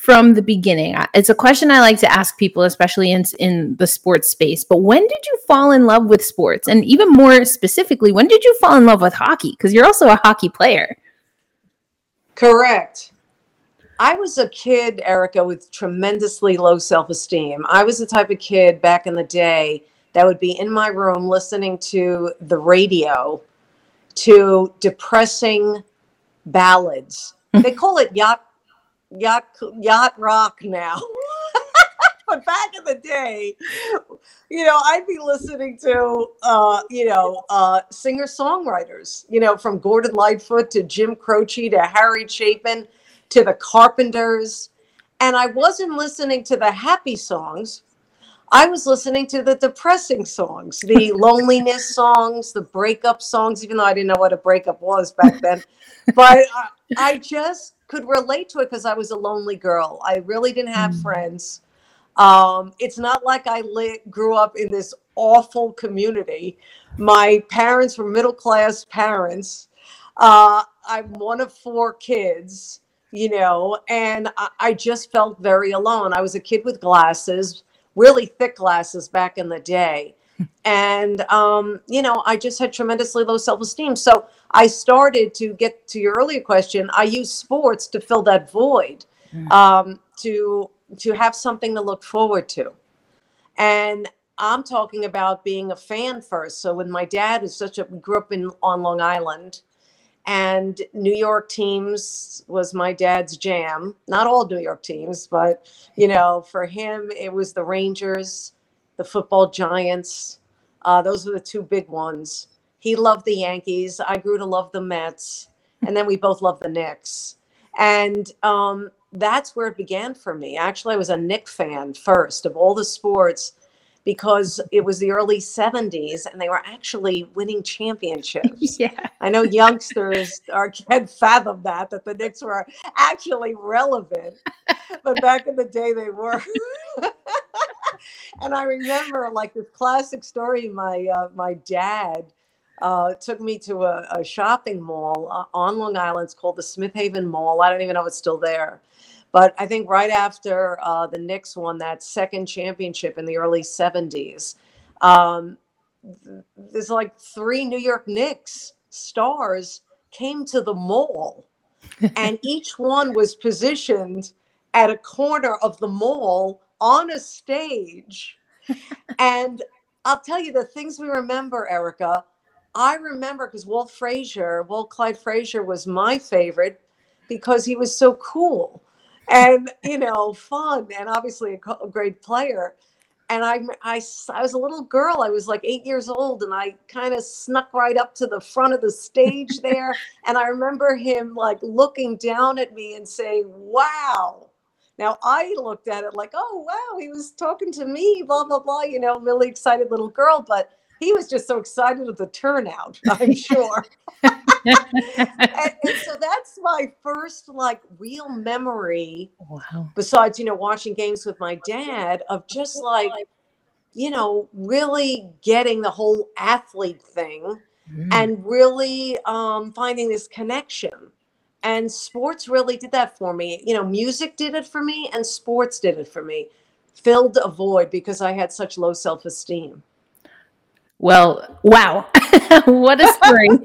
from the beginning. It's a question I like to ask people, especially in, in the sports space. But when did you fall in love with sports? And even more specifically, when did you fall in love with hockey? Because you're also a hockey player. Correct. I was a kid, Erica, with tremendously low self esteem. I was the type of kid back in the day that would be in my room listening to the radio to depressing ballads. they call it yacht yacht yacht rock now. but back in the day, you know, I'd be listening to uh, you know, uh, singer songwriters, you know, from Gordon Lightfoot to Jim Croce to Harry Chapin to the Carpenters. And I wasn't listening to the happy songs. I was listening to the depressing songs, the loneliness songs, the breakup songs, even though I didn't know what a breakup was back then. but I, I just could relate to it because I was a lonely girl. I really didn't have mm. friends. Um, it's not like I li- grew up in this awful community. My parents were middle class parents. Uh, I'm one of four kids, you know, and I, I just felt very alone. I was a kid with glasses, really thick glasses back in the day. And um, you know i just had tremendously low self-esteem. So i started to get to your earlier question i use sports to fill that void mm. um, to to have something to look forward to. And i'm talking about being a fan first. So when my dad was such a grew up in on long island and new york teams was my dad's jam not all new york teams but you know for him it was the rangers the football giants. Uh, those were the two big ones. He loved the Yankees. I grew to love the Mets. And then we both loved the Knicks. And um, that's where it began for me. Actually, I was a Knick fan first of all the sports because it was the early 70s and they were actually winning championships. yeah. I know youngsters are, can't fathom that, that the Knicks were actually relevant. but back in the day, they were. and I remember like this classic story. My uh, my dad uh, took me to a, a shopping mall uh, on Long Island. It's called the Smith Haven Mall. I don't even know if it's still there. But I think right after uh, the Knicks won that second championship in the early 70s, um, there's like three New York Knicks stars came to the mall, and each one was positioned at a corner of the mall on a stage. and I'll tell you the things we remember, Erica. I remember because Walt Frazier, Walt Clyde Frazier was my favorite because he was so cool and, you know, fun and obviously a, a great player. And I, I, I was a little girl. I was like eight years old, and I kind of snuck right up to the front of the stage there. and I remember him like looking down at me and saying, Wow, now I looked at it like, oh wow, he was talking to me, blah blah blah. You know, really excited little girl, but he was just so excited at the turnout. I'm sure. and, and, so that's my first like real memory. Wow. Besides, you know, watching games with my dad of just like, you know, really getting the whole athlete thing mm. and really um, finding this connection and sports really did that for me. You know, music did it for me, and sports did it for me. Filled a void because I had such low self esteem. Well, wow. what a story.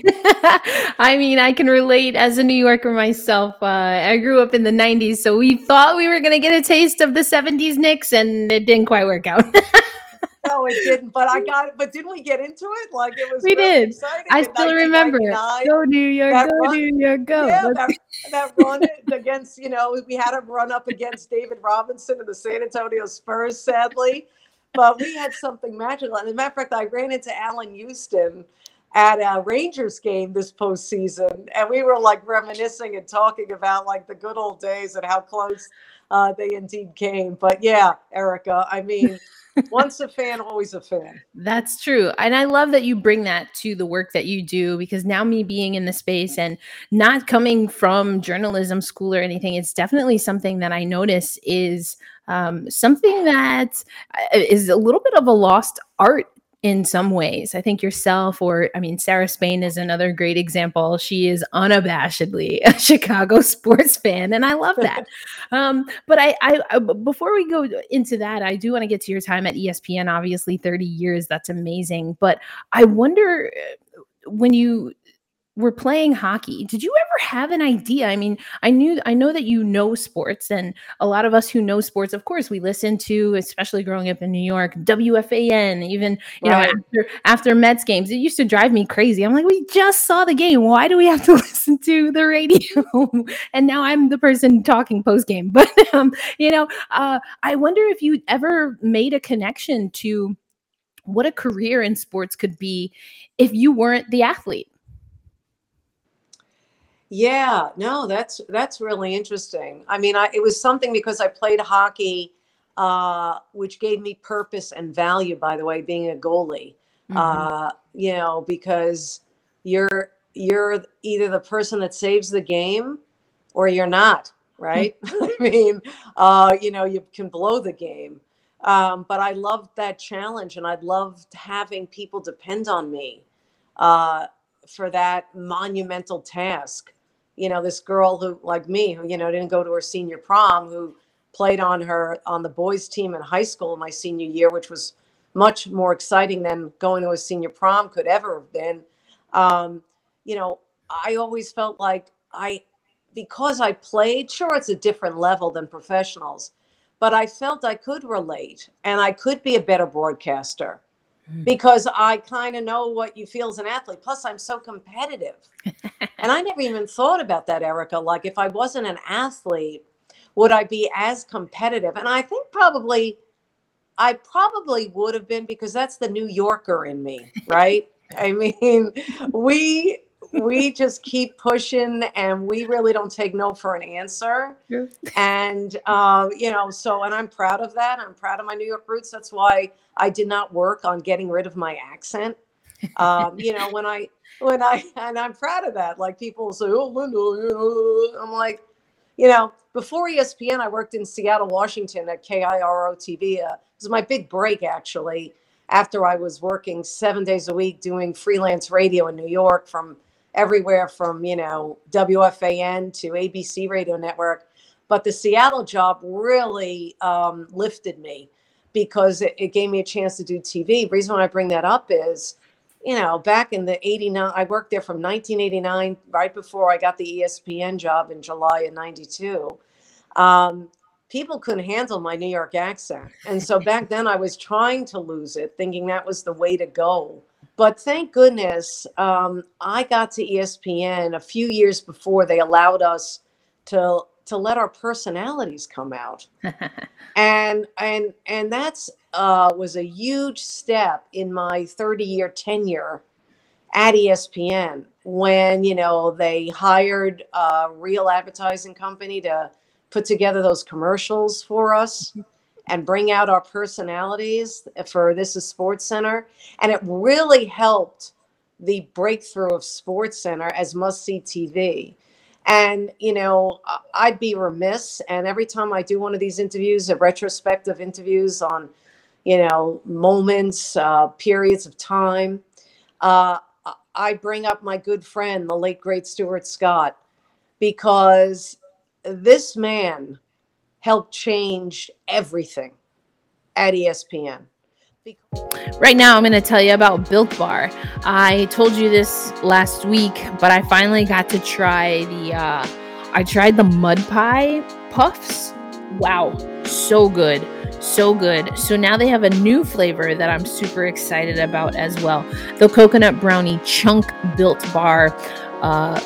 I mean, I can relate as a New Yorker myself. Uh, I grew up in the 90s, so we thought we were going to get a taste of the 70s Knicks, and it didn't quite work out. no, it didn't. But I got it. But didn't we get into it? Like it was. We really did. I still remember. Go New York, go run, New York, go. Yeah, that, that run against you know we had a run up against David Robinson and the San Antonio Spurs, sadly, but we had something magical. And as a matter of fact, I ran into Allan Houston at a Rangers game this postseason, and we were like reminiscing and talking about like the good old days and how close uh, they indeed came. But yeah, Erica, I mean, once a fan, always a fan. That's true. And I love that you bring that to the work that you do because now, me being in the space and not coming from journalism school or anything, it's definitely something that I notice is um, something that uh, a little bit of a lost art in some ways. I think yourself, or I mean, Sarah Spain is another great example. She is unabashedly a Chicago sports fan, and I love that. um, but I, I, I, before we go into that, I do want to get to your time at ESPN. Obviously, thirty years. That's amazing. But I wonder uh, when you were playing hockey did you ever have an idea? I mean i knew i know that you know sports and a lot of us who know sports of course we listen to especially growing up in new york wfan even you right. know after after mets games. It used to drive me crazy. I'm like we just saw the game. Why do we have to listen to the radio? And now i'm the person talking post game but um, you know uh, i wonder if you ever made a connection to what a career in sports could be if you weren't the athlete yeah, no, that's that's really interesting. I mean, I, it was something because I played hockey, uh, which gave me purpose and value. By the way, being a goalie, mm-hmm. uh, you know, because you're you're either the person that saves the game or you're not, right? I mean, uh, you know, you can blow the game. Um, but I loved that challenge, and I loved having people depend on me uh, for that monumental task you know, this girl who, like me, who, you know, didn't go to her senior prom, who played on her, on the boys' team in high school my senior year, which was much more exciting than going to a senior prom could ever have been. Um, you know, I always felt like I, because I played, sure, it's a different level than professionals, but I felt I could relate and I could be a better broadcaster. Mm. because I kind of know what you feel as an athlete. Plus, I'm so competitive. and I never even thought about that, Erica. Like, if I wasn't an athlete, would I be as competitive? And I think probably, I probably would have been because that's the New Yorker in me, right? I mean, we we just keep pushing and we really don't take no for an answer. Yeah. And, uh, you know, so, and I'm proud of that. I'm proud of my New York roots. That's why I did not work on getting rid of my accent. Um, you know, when I, when I, and I'm proud of that. Like people say, oh, Linda, you know, I'm like, you know, before ESPN, I worked in Seattle, Washington at KIRO TV. Uh, it was my big break, actually, after I was working seven days a week doing freelance radio in New York from everywhere from, you know, WFAN to ABC Radio Network. But the Seattle job really um, lifted me because it, it, gave me a chance to do TV. The reason why I bring that up is, you know, back in the 89, I worked there from 1989, right before I got the ESPN job in July of 92. Um, people couldn't handle my New York accent. And so back then I was trying to lose it, thinking that was the way to go. But thank goodness um, I got to ESPN a few years before they allowed us to to let our personalities come out, and and and that's uh, was a huge step in my 30 year tenure at ESPN when you know they hired a real advertising company to put together those commercials for us and bring out our personalities for this is sports center. And it really helped the breakthrough of sports center as must see tv and you know i'd be remiss and every time i do one of these interviews a retrospective interviews on you know moments uh, periods of time uh, i bring up my good friend the late great stuart scott because this man helped change everything at ESPN. Right now, I'm going to tell you about Built Bar. I told you this last week, but I finally got to try the. Uh, I tried the mud pie puffs. Wow, so good, so good. So now they have a new flavor that I'm super excited about as well. The coconut brownie chunk Built Bar. Uh,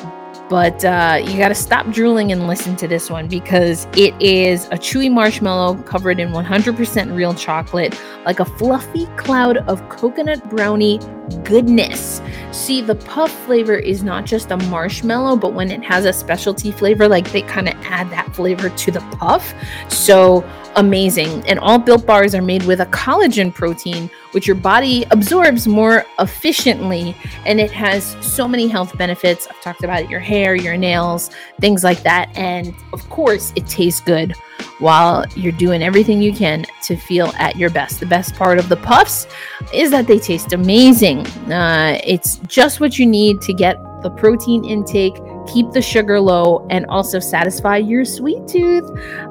but uh, you got to stop drooling and listen to this one because it is a chewy marshmallow covered in 100% real chocolate, like a fluffy cloud of coconut brownie goodness. See, the puff flavor is not just a marshmallow, but when it has a specialty flavor, like they kind of add that flavor to the puff. So amazing. And all built bars are made with a collagen protein, which your body absorbs more efficiently. And it has so many health benefits. I've talked about it your hair, your nails, things like that. And of course, it tastes good while you're doing everything you can to feel at your best. The best part of the puffs is that they taste amazing. Uh, it's just what you need to get the protein intake keep the sugar low, and also satisfy your sweet tooth.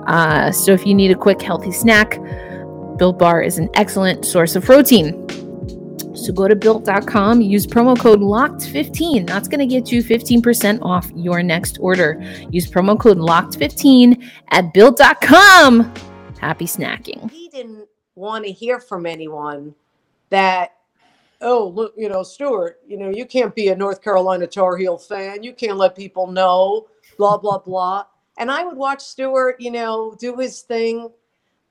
Uh, so, if you need a quick, healthy snack, Built Bar is an excellent source of protein. So go to built.com, use promo code LOCKED15. That's going to get you 15% off your next order. Use promo code LOCKED15 at built.com. Happy snacking. He didn't want to hear from anyone that oh, look, you know, Stuart, you know, you can't be a North Carolina Tar Heel fan. You can't let people know, blah, blah, blah. And I would watch Stuart, you know, do his thing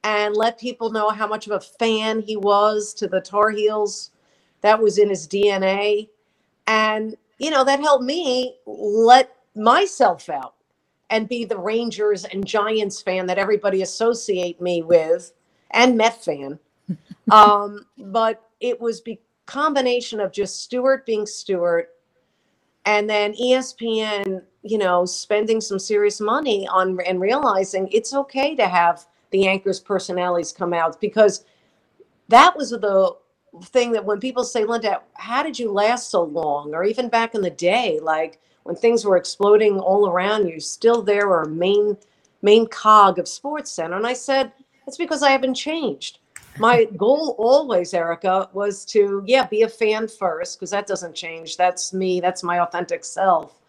and let people know how much of a fan he was to the Tar Heels. That was in his DNA. And, you know, that helped me let myself out and be the Rangers and Giants fan that everybody associate me with and Met fan. um, but it was because combination of just Stuart being Stuart and then ESPN, you know, spending some serious money on and realizing it's okay to have the anchors' personalities come out because that was the thing that when people say, Linda, how did you last so long? Or even back in the day, like when things were exploding all around you, still there were main main cog of Sports Center. And I said, it's because I haven't changed my goal always, Erica, was to, yeah, be a fan first, because that doesn't change. That's me, that's my authentic self.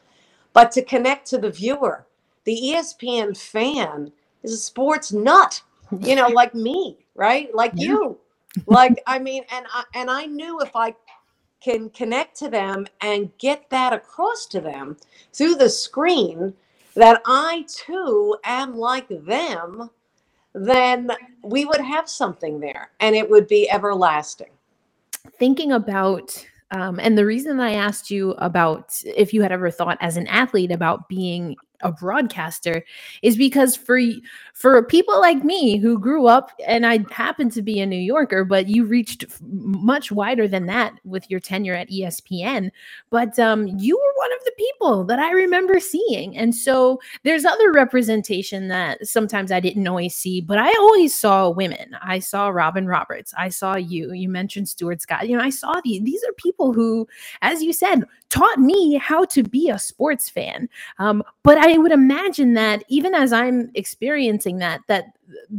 But to connect to the viewer. The ESPN fan is a sports nut, you know, like me, right? Like yeah. you. Like, I mean, and I, and I knew if I can connect to them and get that across to them through the screen that I too am like them then we would have something there and it would be everlasting. Thinking about um, and the reason I asked you about if you had ever thought as an athlete about being a broadcaster is because for for people like me who grew up and I happen to be a New Yorker, but you reached much wider than that with your tenure at ESPN. But um, you were one of the people that I remember seeing, and so there's other representation that sometimes I didn't always see, but I always saw women. I saw Robin Roberts. I saw you. You mentioned Stuart Scott. You know, I saw these. These are people who, as you said, taught me how to be a sports fan. Um, but I would imagine that even as I'm experiencing that that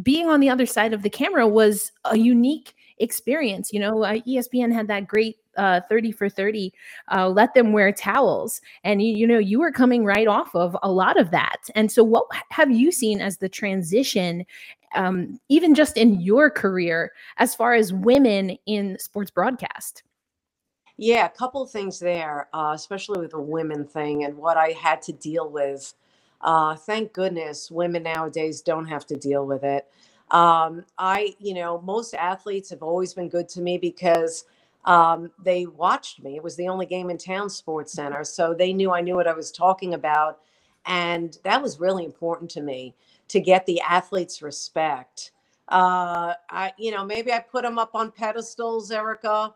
being on the other side of the camera was a unique experience. You know, uh, ESPN had that great uh, 30 for 30, uh, let them wear towels. And, you, you know, you were coming right off of a lot of that. And so, what have you seen as the transition, um, even just in your career, as far as women in sports broadcast? Yeah, a couple things there, uh, especially with the women thing and what I had to deal with uh, thank goodness women nowadays don't have to deal with it. Um, I, you know, most athletes have always been good to me because um, they watched me. It was the only game in town, Sports Center. So they knew I knew what I was talking about. And that was really important to me to get the athletes' respect. Uh, I, you know, maybe I put them up on pedestals, Erica.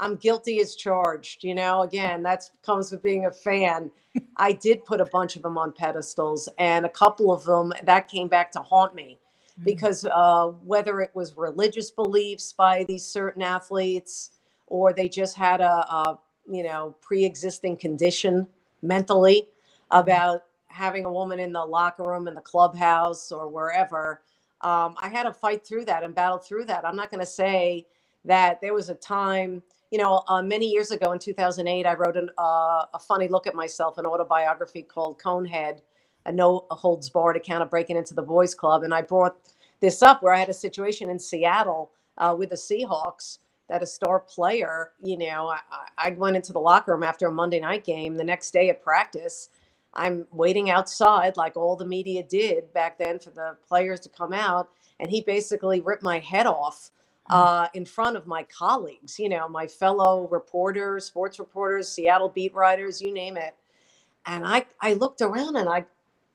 I'm guilty as charged. You know, again, that comes with being a fan. I did put a bunch of them on pedestals, and a couple of them that came back to haunt me mm-hmm. because uh, whether it was religious beliefs by these certain athletes or they just had a, a you know pre-existing condition mentally about having a woman in the locker room in the clubhouse or wherever um, i had to fight through that and battle through that i'm not going to say that there was a time you know, uh, many years ago in 2008, I wrote an, uh, a funny look at myself, an autobiography called Cohn-Head, a no holds barred account of breaking into the boys club. And I brought this up where I had a situation in Seattle uh, with the Seahawks that a star player, you know, I, I, went into the locker room after a Monday night game the next day at practice. I'm waiting outside like all the media did back then for the players to come out. And he basically ripped my head off. Uh, in front of my colleagues, you know, my fellow reporters, sports reporters, Seattle beat writers, you name it. And I, I looked around and I,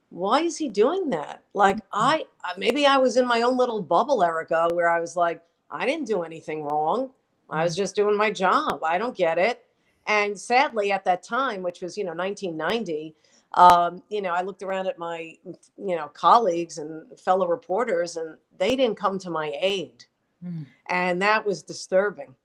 why is he doing that? Like hmm. I, uh, maybe I was in my own little bubble, Erica, where I was like, I didn't do anything wrong. I was hmm. just doing my job. I don't get it. And sadly, at that time, which was, you know, 1990, um, you know, I looked around at my, you know, colleagues and fellow reporters, and they didn't come to my aid. Mm. And that was disturbing.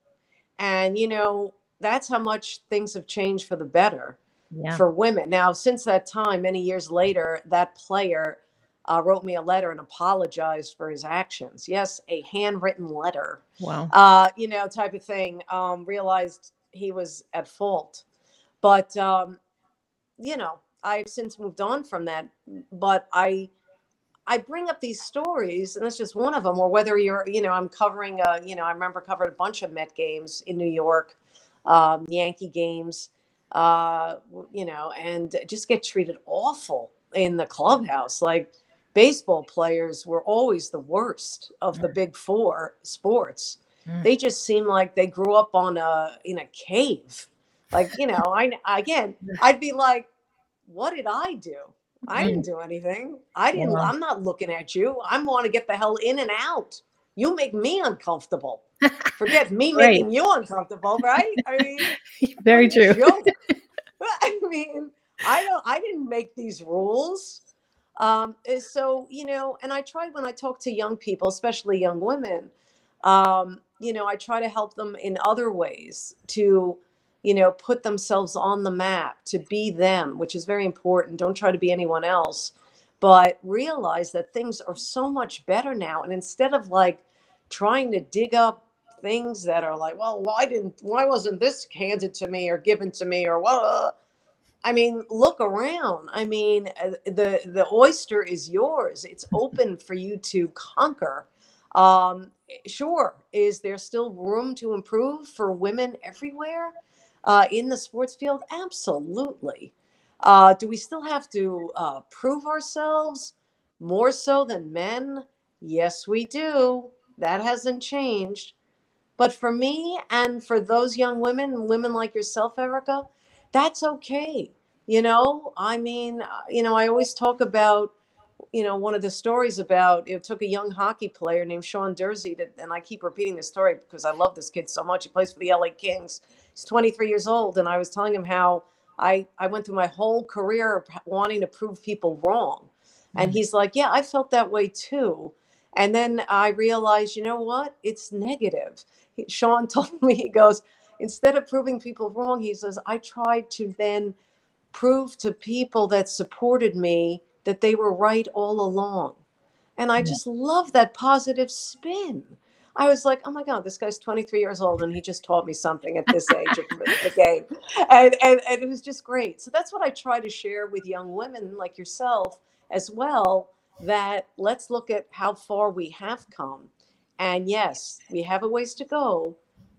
And, you know, that's how much things have changed for the better yeah. for women. Now, since that time, many years later, that player uh, wrote me a letter and apologized for his actions. Yes, a handwritten letter. Wow. Uh, you know, type of thing. Um, realized he was at fault. But, um, you know, I've since moved on from that, but I I bring up these stories, and that's just one of them. Or whether you're, you know, I'm covering a, you know, I remember covered a bunch of Met games in New York, um, Yankee games, uh, you know, and just get treated awful in the clubhouse. Like baseball players were always the worst of the mm. big four sports. Mm. They just seem like they grew up on a in a cave. Like you know, I again, I'd be like, what did I do? I didn't mm-hmm. do anything. I didn't. Yeah. I'm not looking at you. I want to get the hell in and out. You make me uncomfortable. Forget me right. making you uncomfortable, right? I mean, very true. I mean, I don't. I didn't make these rules. Um, so you know, and I try when I talk to young people, especially young women. Um, you know, I try to help them in other ways to you know, put themselves on the map to be them, which is very important. Don't try to be anyone else, but realize that things are so much better now. And instead of like trying to dig up things that are like, well, why didn't, why wasn't this handed to me or given to me or what? I mean, look around. I mean, uh, the the oyster is yours. It's open for you to conquer. Um, sure, is there still room to improve for women everywhere? Uh, in the sports field? Absolutely. Uh, do we still have to uh, prove ourselves more so than men? Yes, we do. That hasn't changed. But for me and for those young women, women like yourself, Erica, that's okay. You know, I mean, uh, you know, I always talk about, you know, one of the stories about it took a young hockey player named Sean Durzi to, and I keep repeating this story because I love this kid so much. He plays for the LA Kings he's 23 years old and i was telling him how i i went through my whole career wanting to prove people wrong. And mm-hmm. he's like yeah i felt that way too. And then i realized you know what? It's negative. He, sean told me he goes instead of proving people wrong he says i tried to then prove to people that supported me that they were right all along. And i just love that positive spin I was like, oh my God, this guy's 23 years old and he just taught me something at this age of the game. And, and, and it was just great. So that's what I try to share with young women like yourself as well that let's look at how far we have come. And yes, we have a ways to go,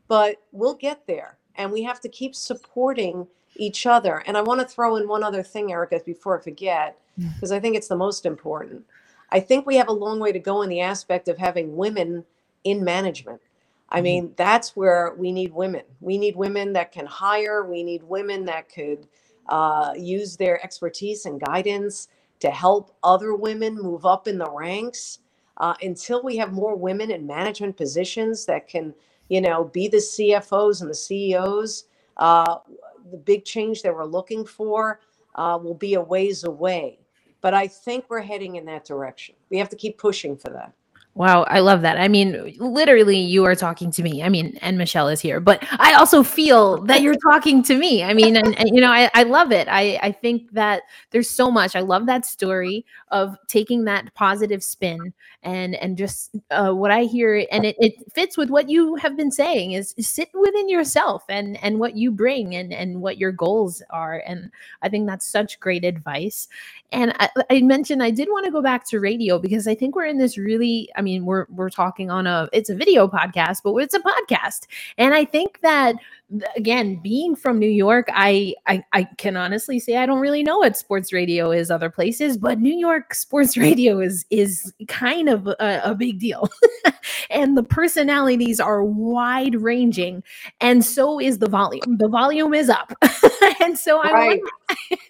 but we'll get there. And we have to keep supporting each other. And I want to throw in one other thing, Erica, before I forget, because mm. I think it's the most important. I think we have a long way to go in the aspect of having women in management. I mm-hmm. mean, that's where we need women. We need women that can hire. We need women that could uh, use their expertise and guidance to help other women move up in the ranks. Uh, until we have more women in management positions that can, you know, be the CFOs and the CEOs, uh, the big change that we're looking for uh, will be a ways away. But I think we're heading in that direction. We have to keep pushing for that. Wow, I love that. I mean, literally, you are talking to me. I mean, and Michelle is here, but I also feel that you're talking to me. I mean, and, and you know, I, I love it. I, I think that there's so much. I love that story of taking that positive spin and and just uh, what I hear, and it, it fits with what you have been saying is, sit within yourself and and what you bring and and what your goals are. And I think that's such great advice. And I, I mentioned I did want to go back to radio because I think we're in this really I mean, we're we're talking on a it's a video podcast, but it's a podcast. And I think that again, being from New York, I, I I can honestly say I don't really know what sports radio is other places, but New York sports radio is is kind of a, a big deal. and the personalities are wide ranging and so is the volume. The volume is up. and so I right. want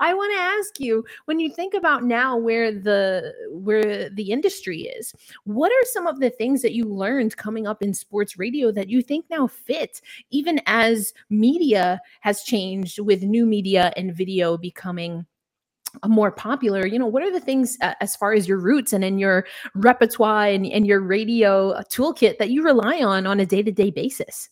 I want to ask you when you think about now where the where the industry is, what are some of the things that you learned coming up in sports radio that you think now fit even as media has changed with new media and video becoming more popular? You know what are the things uh, as far as your roots and in your repertoire and, and your radio uh, toolkit that you rely on on a day-to-day basis?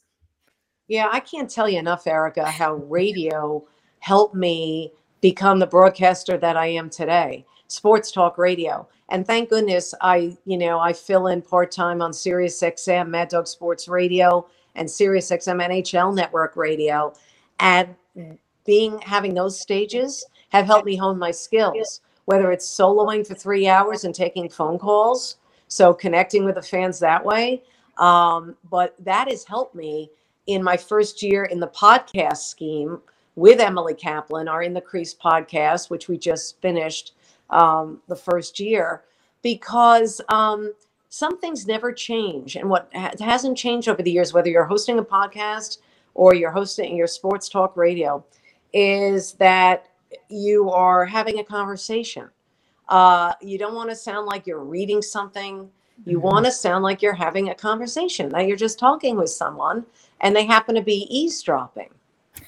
Yeah i can't tell you enough erica how radio helped me become the broadcaster that I am today, sports talk radio. And thank goodness I, you know, I fill in part time on Sirius XM, Mad Dog Sports Radio, and Sirius XM NHL Network Radio. And being having those stages have helped me hone my skills, whether it's soloing for three hours and taking phone calls, so connecting with the fans that way. Um, but that has helped me in my first year in the podcast scheme with Emily Kaplan, our In the Crease podcast, which we just finished um, the first year, because um, some things never change. And what ha- hasn't changed over the years, whether you're hosting a podcast or you're hosting your sports talk radio, is that you are having a conversation. Uh, you don't want to sound like you're reading something. You mm-hmm. want to sound like you're having a conversation, that you're just talking with someone and they happen to be eavesdropping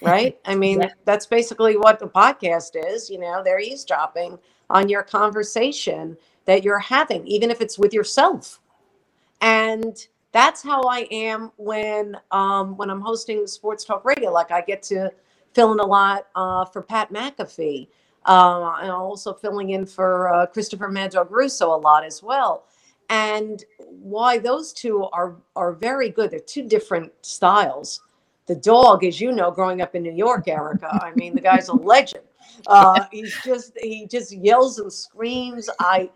right? I mean, yeah. that's basically what the podcast is. You know, they're eavesdropping on your conversation that you're having, even if it's with yourself. And that's how I am when um, when I'm hosting sports talk radio. Like I get to fill in a lot uh, for Pat McAfee. Uh, and also filling in for uh, Christopher Mad Dog Russo a lot as well. And why those two are are very good. They're two different styles the dog, as you know, growing up in New York, Erica. I mean, the guy's a legend. Uh, he's just he just yells and screams. I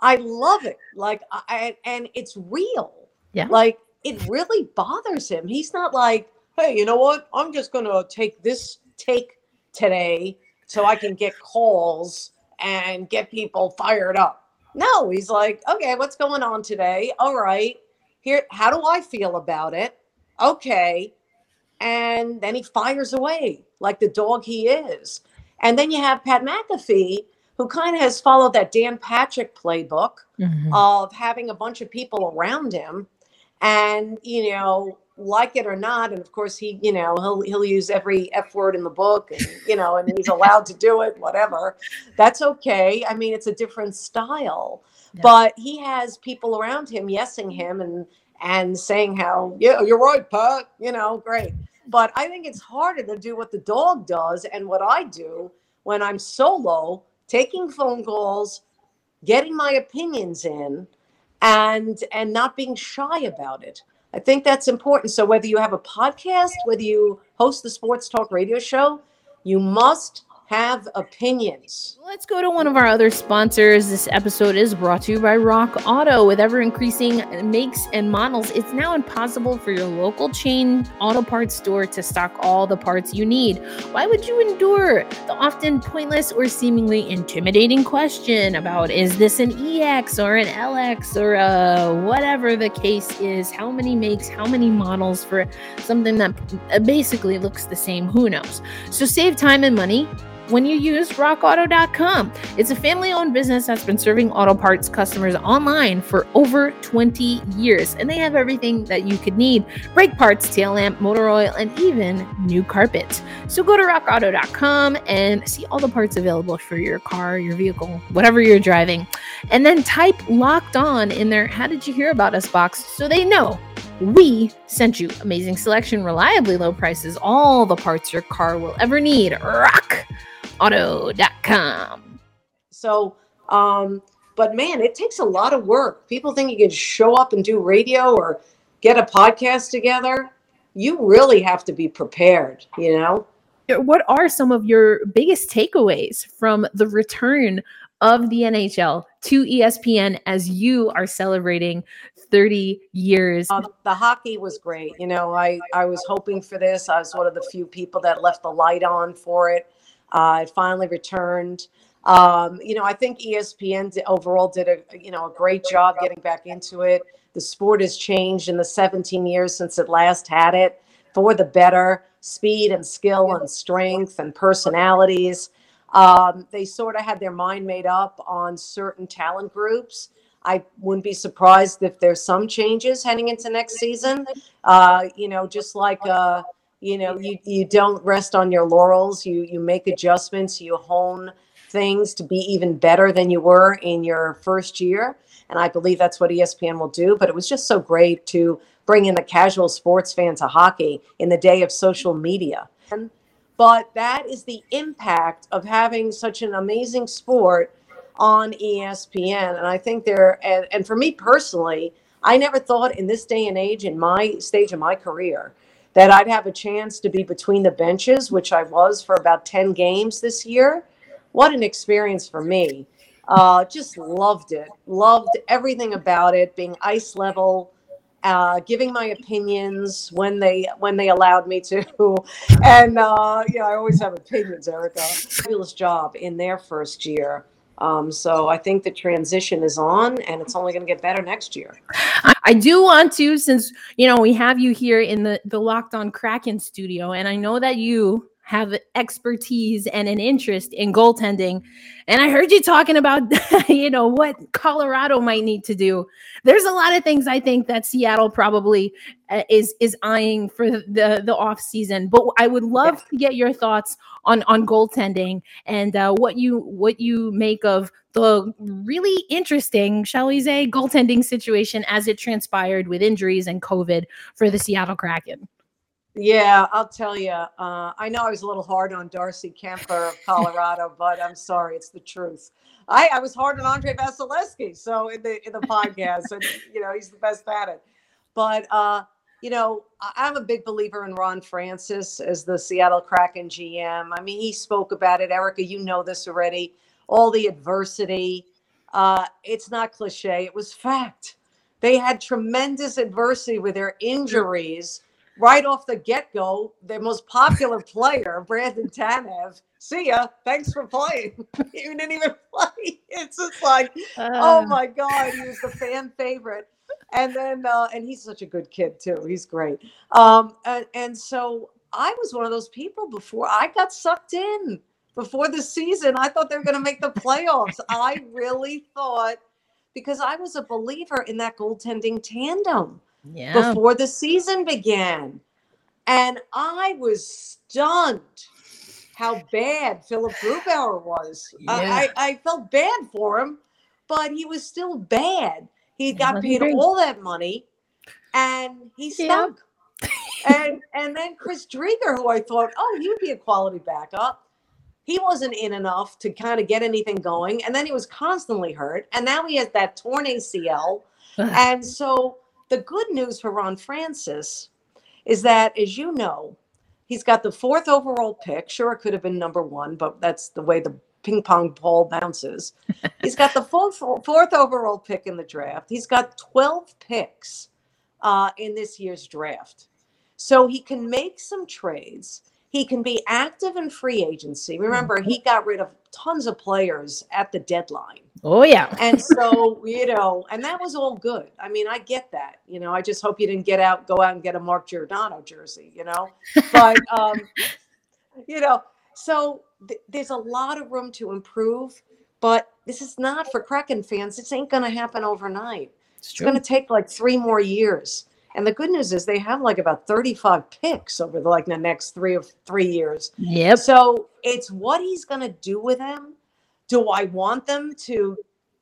I love it. Like I and it's real. Yeah. Like it really bothers him. He's not like, hey, you know what? I'm just gonna take this take today so I can get calls and get people fired up. No, he's like, okay, what's going on today? All right. Here, how do I feel about it? Okay and then he fires away like the dog he is. And then you have Pat McAfee, who kind of has followed that Dan Patrick playbook mm-hmm. of having a bunch of people around him, and you know, like it or not, and of course he, you know, he'll he'll use every f word in the book, and you know, and he's allowed to do it, whatever. That's okay. I mean, it's a different style, yeah. but he has people around him yesing him and and saying how yeah, you're right, Pat. You know, great. But I think it's harder to do what the dog does and what I do when I'm solo, taking phone calls, getting my opinions in, and and not being shy about it. I think that's important. So whether you have a podcast, whether you host the sports talk radio show, you must have opinions. Let's go to one of our other sponsors. This episode is brought to you by Rock Auto. With ever increasing makes and models, it's now impossible for your local chain auto parts store to stock all the parts you need. Why would you endure the often pointless or seemingly intimidating question about is this an EX or an LX or uh, whatever the case is? How many makes, how many models for something that basically looks the same? Who knows? So save time and money when you use rockauto.com. It's a family owned business that's been serving auto parts customers online for over 20 years, and they have everything that you could need brake parts, tail lamp, motor oil, and even new carpet. So go to rockauto.com and see all the parts available for your car, your vehicle, whatever you're driving, and then type locked on in there. How did you hear about us box so they know we sent you amazing selection, reliably low prices, all the parts your car will ever need. Rock auto.com. So, um, but man, it takes a lot of work. People think you can show up and do radio or get a podcast together. You really have to be prepared, you know? What are some of your biggest takeaways from the return of the NHL to ESPN as you are celebrating 30 years. Um, the hockey was great. You know, I, I was hoping for this. I was one of the few people that left the light on for it. Uh, it finally returned. Um, you know, I think ESPN overall did a you know a great job getting back into it. The sport has changed in the 17 years since it last had it for the better. Speed and skill and strength and personalities. Um, they sort of had their mind made up on certain talent groups. I wouldn't be surprised if there's some changes heading into next season. Uh, you know, just like uh, you know, you you don't rest on your laurels. You you make adjustments. You hone things to be even better than you were in your first year. And I believe that's what ESPN will do. But it was just so great to bring in the casual sports fan to hockey in the day of social media. But that is the impact of having such an amazing sport on ESPN. And I think there, and, and for me personally, I never thought in this day and age, in my stage of my career, that I'd have a chance to be between the benches, which I was for about 10 games this year what an experience for me. Uh, just loved it. Loved everything about it. Being ice level, uh, giving my opinions when they when they allowed me to, and uh, yeah, I always have opinions, Erica. Fabulous job in their first year. Um, so I think the transition is on, and it's only going to get better next year. I do want to, since you know we have you here in the the Locked On Kraken studio, and I know that you have expertise and an interest in goaltending. And I heard you talking about, you know, what Colorado might need to do. There's a lot of things I think that Seattle probably uh, is is eyeing for the the off season. But I would love yeah. to get your thoughts on on goaltending and uh, what you what you make of the really interesting, shall we say, goaltending situation as it transpired with injuries and COVID for the Seattle Kraken. Yeah, I'll tell you. Uh, I know I was a little hard on Darcy Kuemper of Colorado, but I'm sorry, it's the truth. I, I was hard on Andrei Vasilevskiy, so in the in the podcast, and you know he's the best at it. But uh, you know, I'm a big believer in Ron Francis as the Seattle Kraken GM. I mean, he spoke about it, Erica. You know this already. All the adversity. Uh, it's not cliche. It was fact. They had tremendous adversity with their injuries right off the get go, their most popular player, Brandon Tanev, see ya. Thanks for playing. you didn't even play. It's just like, uh, oh my God, he was the fan favorite. And then, uh, and he's such a good kid too. He's great. Um, and, and so I was one of those people before I got sucked in before the season. I thought they were going to make the playoffs. I really thought because I was a believer in that goaltending tandem yeah. before the season began. And I was stunned how bad Philipp Grubauer was. Yeah. I, I felt bad for him, but he was still bad. He got paid all that money and he stunk. Yeah. and and then Chris Driedger, who I thought, oh, he'd be a quality backup. He wasn't in enough to kind of get anything going. And then he was constantly hurt. And now he has that torn ACL. and so the good news for Ron Francis is that, as you know, he's got the fourth overall pick. Sure, it could have been number one, but that's the way the ping pong ball bounces. he's got the fourth, fourth overall pick in the draft. He's got 12 picks uh, in this year's draft. So he can make some trades. He can be active in free agency. Remember, he got rid of tons of players at the deadline. Oh yeah. and so, you know, and that was all good. I mean, I get that. You know, I just hope you didn't get out, go out and get a Mark Giordano jersey, you know. But um, you know, so th- there's a lot of room to improve, but this is not for Kraken fans. This ain't gonna happen overnight. It's, it's gonna take like three more years. And the good news is they have like about 35 picks over the like the next three or three years. Yep. So it's what he's gonna do with them do I want them to,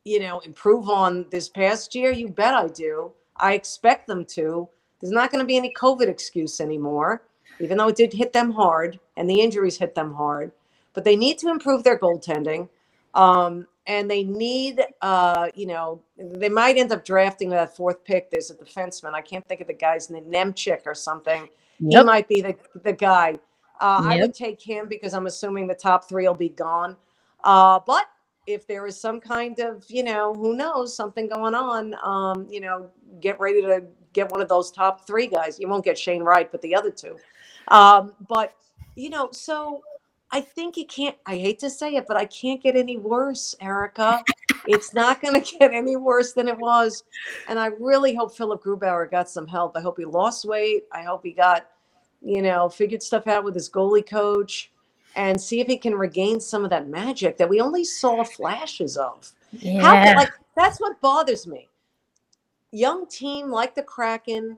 you know, improve on this past year? You bet I do. I expect them to. There's not going to be any COVID excuse anymore, even though it did hit them hard and the injuries hit them hard. But they need to improve their goaltending. Um, and they need, uh, you know, they might end up drafting that fourth pick. There's a defenseman. I can't think of the guy's name, Nemchik or something. Yep. He might be the, the guy. Uh, yep. I would take him because I'm assuming the top three will be gone. Uh, but if there is some kind of, you know, who knows, something going on, um, you know, get ready to get one of those top three guys. You won't get Shane Wright, but the other two. Um, but you know, so I think it can't. I hate to say it, but I can't get any worse, Erica. it's not going to get any worse than it was, and I really hope Philipp Grubauer got some help. I hope he lost weight. I hope he got, you know, figured stuff out with his goalie coach, and see if he can regain some of that magic that we only saw flashes of. Yeah. How like that's what bothers me. Young team like the Kraken,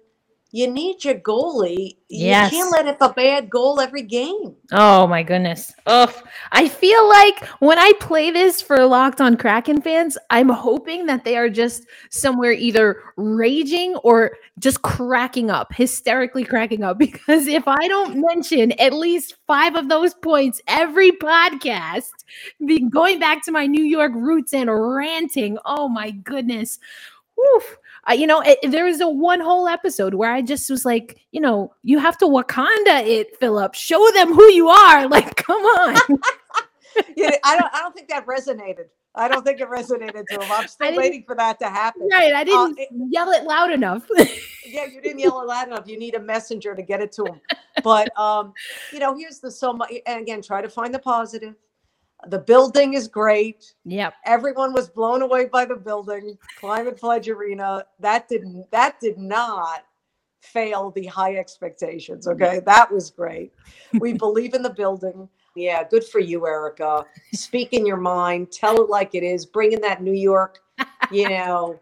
you need your goalie. Yes. You can't let it a bad goal every game. Oh my goodness. Oh, I feel like when I play this for Locked on Kraken fans, I'm hoping that they are just somewhere either raging or just cracking up, hysterically cracking up. Because if I don't mention at least five of those points every podcast, be going back to my New York roots and ranting, oh my goodness. Woof. I, you know, it, there was a one whole episode where I just was like, you know, you have to Wakanda it, Philipp. Show them who you are. Like, come on. Yeah, I don't. I don't think that resonated. I don't think it resonated to him. I'm still waiting for that to happen. right. I didn't it- yell it loud enough. Yeah, you didn't yell it loud enough. You need a messenger to get it to him. But um, you know, here's the so much. And again, try to find the positive. The building is great. yep. Everyone was blown away by the building. Climate Pledge Arena. That didn't. That did not fail the high expectations. Mm-hmm. Okay, that was great. We believe in the building. Yeah, good for you, Erica. Speak in your mind. Tell it like it is. Bring in that New York, you know,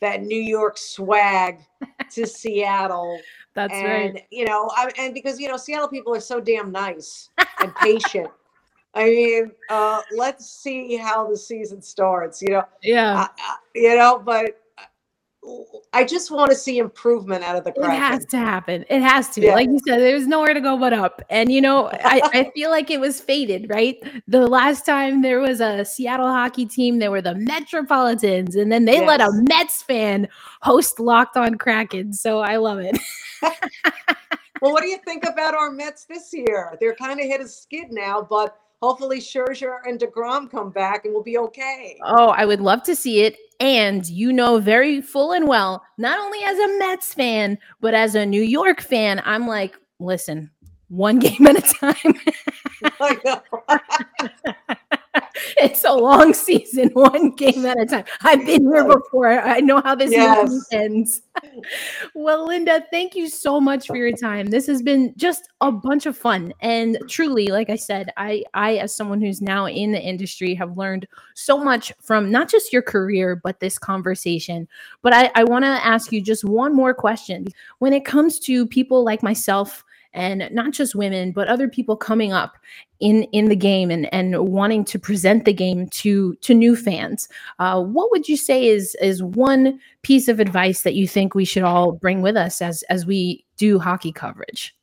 that New York swag to Seattle. That's and right. you know, I, and because you know, Seattle people are so damn nice and patient. I mean, uh, let's see how the season starts. You know, Yeah. You know, but I just want to see improvement out of the It has to happen. It has to. Yeah. Like you said, there's nowhere to go but up. And you know, I, I feel like it was faded, right? The last time there was a Seattle hockey team, there were the Metropolitans, and then they let a Mets fan host Locked on Kraken. So I love it. Well, what do you think about our Mets this year? They're kind of hit a skid now, but hopefully Scherzer and deGrom come back and we'll be okay. Oh, I would love to see it. And you know very full and well, not only as a Mets fan, but as a New York fan, I'm like, listen, one game at a time. I know. it's a long season, one game at a time. I've been here before. I know how this Yes. ends. well, Linda, thank you so much for your time. This has been just a bunch of fun. And truly, like I said, I I as someone who's now in the industry have learned so much from not just your career, but this conversation. But I, I want to ask you just one more question. When it comes to people like myself, and not just women, but other people coming up in in the game and and wanting to present the game to to new fans uh, what would you say is is one piece of advice that you think we should all bring with us as as we do hockey coverage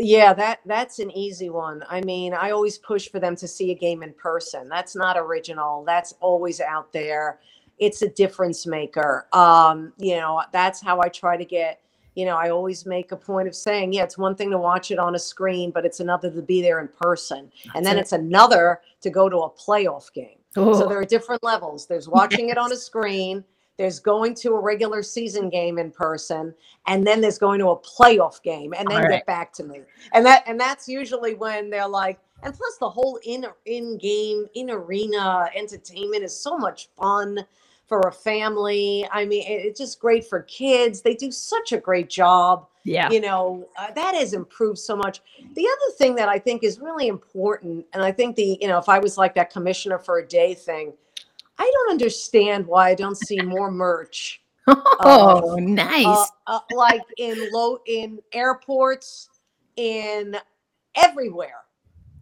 Yeah, that that's an easy one. I mean, I always push for them to see a game in person. That's not original. That's always out there. It's a difference maker. Um, you know, that's how I try to get, you know, I always make a point of saying, yeah, it's one thing to watch it on a screen, but it's another to be there in person. and then it. it's another to go to a playoff game. So Oh, there are different levels. There's watching it on a screen, there's going to a regular season game in person, and then there's going to a playoff game and then All get back to me. And that and that's usually when they're like, and plus the whole in in game, in arena entertainment is so much fun for a family. I mean, it's just great for kids. They do such a great job yeah. you know uh, that has improved so much. The other thing that i think is really important and i think the you know if i was like that commissioner for a day thing i don't understand why i don't see more merch oh nice. uh, uh, like in low in airports in everywhere.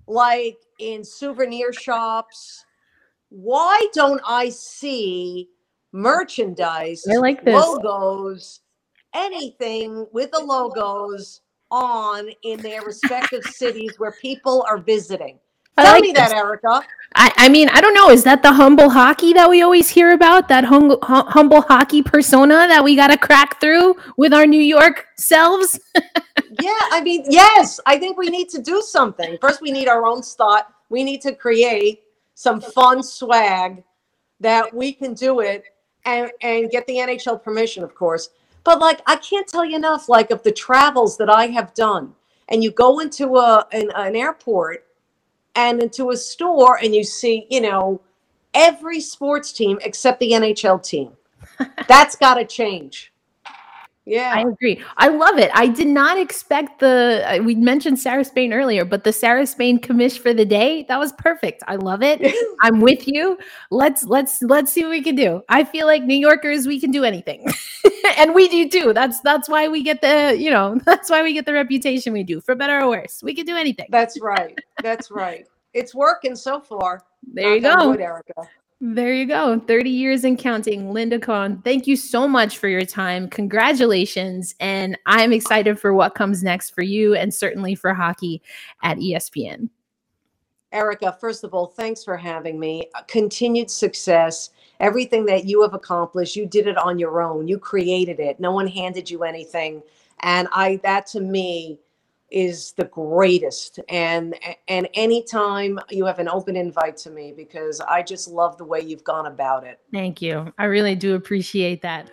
Like in souvenir shops. Why don't i see merchandise I like this. logos anything with the logos on in their respective cities where people are visiting I tell like me that erica I, I mean, I don't know. Is that the humble hockey that we always hear about? That hum, hum- humble hockey persona that we got to crack through with our New York selves? yeah i mean yes i think we need to do something first we need our own thought we need to create some fun swag that we can do it and and get the NHL permission, of course. But like, I can't tell you enough, like, of the travels that I have done. And you go into a an, an airport and into a store, and you see, you know, every sports team except the NHL team. That's got to change. Yeah. I agree. I love it. I did not expect the uh, we mentioned Sarah Spain earlier, but the Sarah Spain commish for the day, that was perfect. I love it. I'm with you. Let's let's let's see what we can do. I feel like New Yorkers we can do anything. and we do too. That's that's why we get the, you know, that's why we get the reputation we do, for better or worse. We can do anything. That's right. That's right. It's working so far. There you go. Wood, Erica. There you go. 30 years and counting. Linda Cohn, thank you so much for your time. Congratulations. And I'm excited for what comes next for you and certainly for hockey at ESPN. Erica, first of all, thanks for having me. Uh, continued success. Everything that you have accomplished, you did it on your own. You created it. No one handed you anything. And I that to me is the greatest and and anytime you have an open invite to me because I just love the way you've gone about it. Thank you. I really do appreciate that.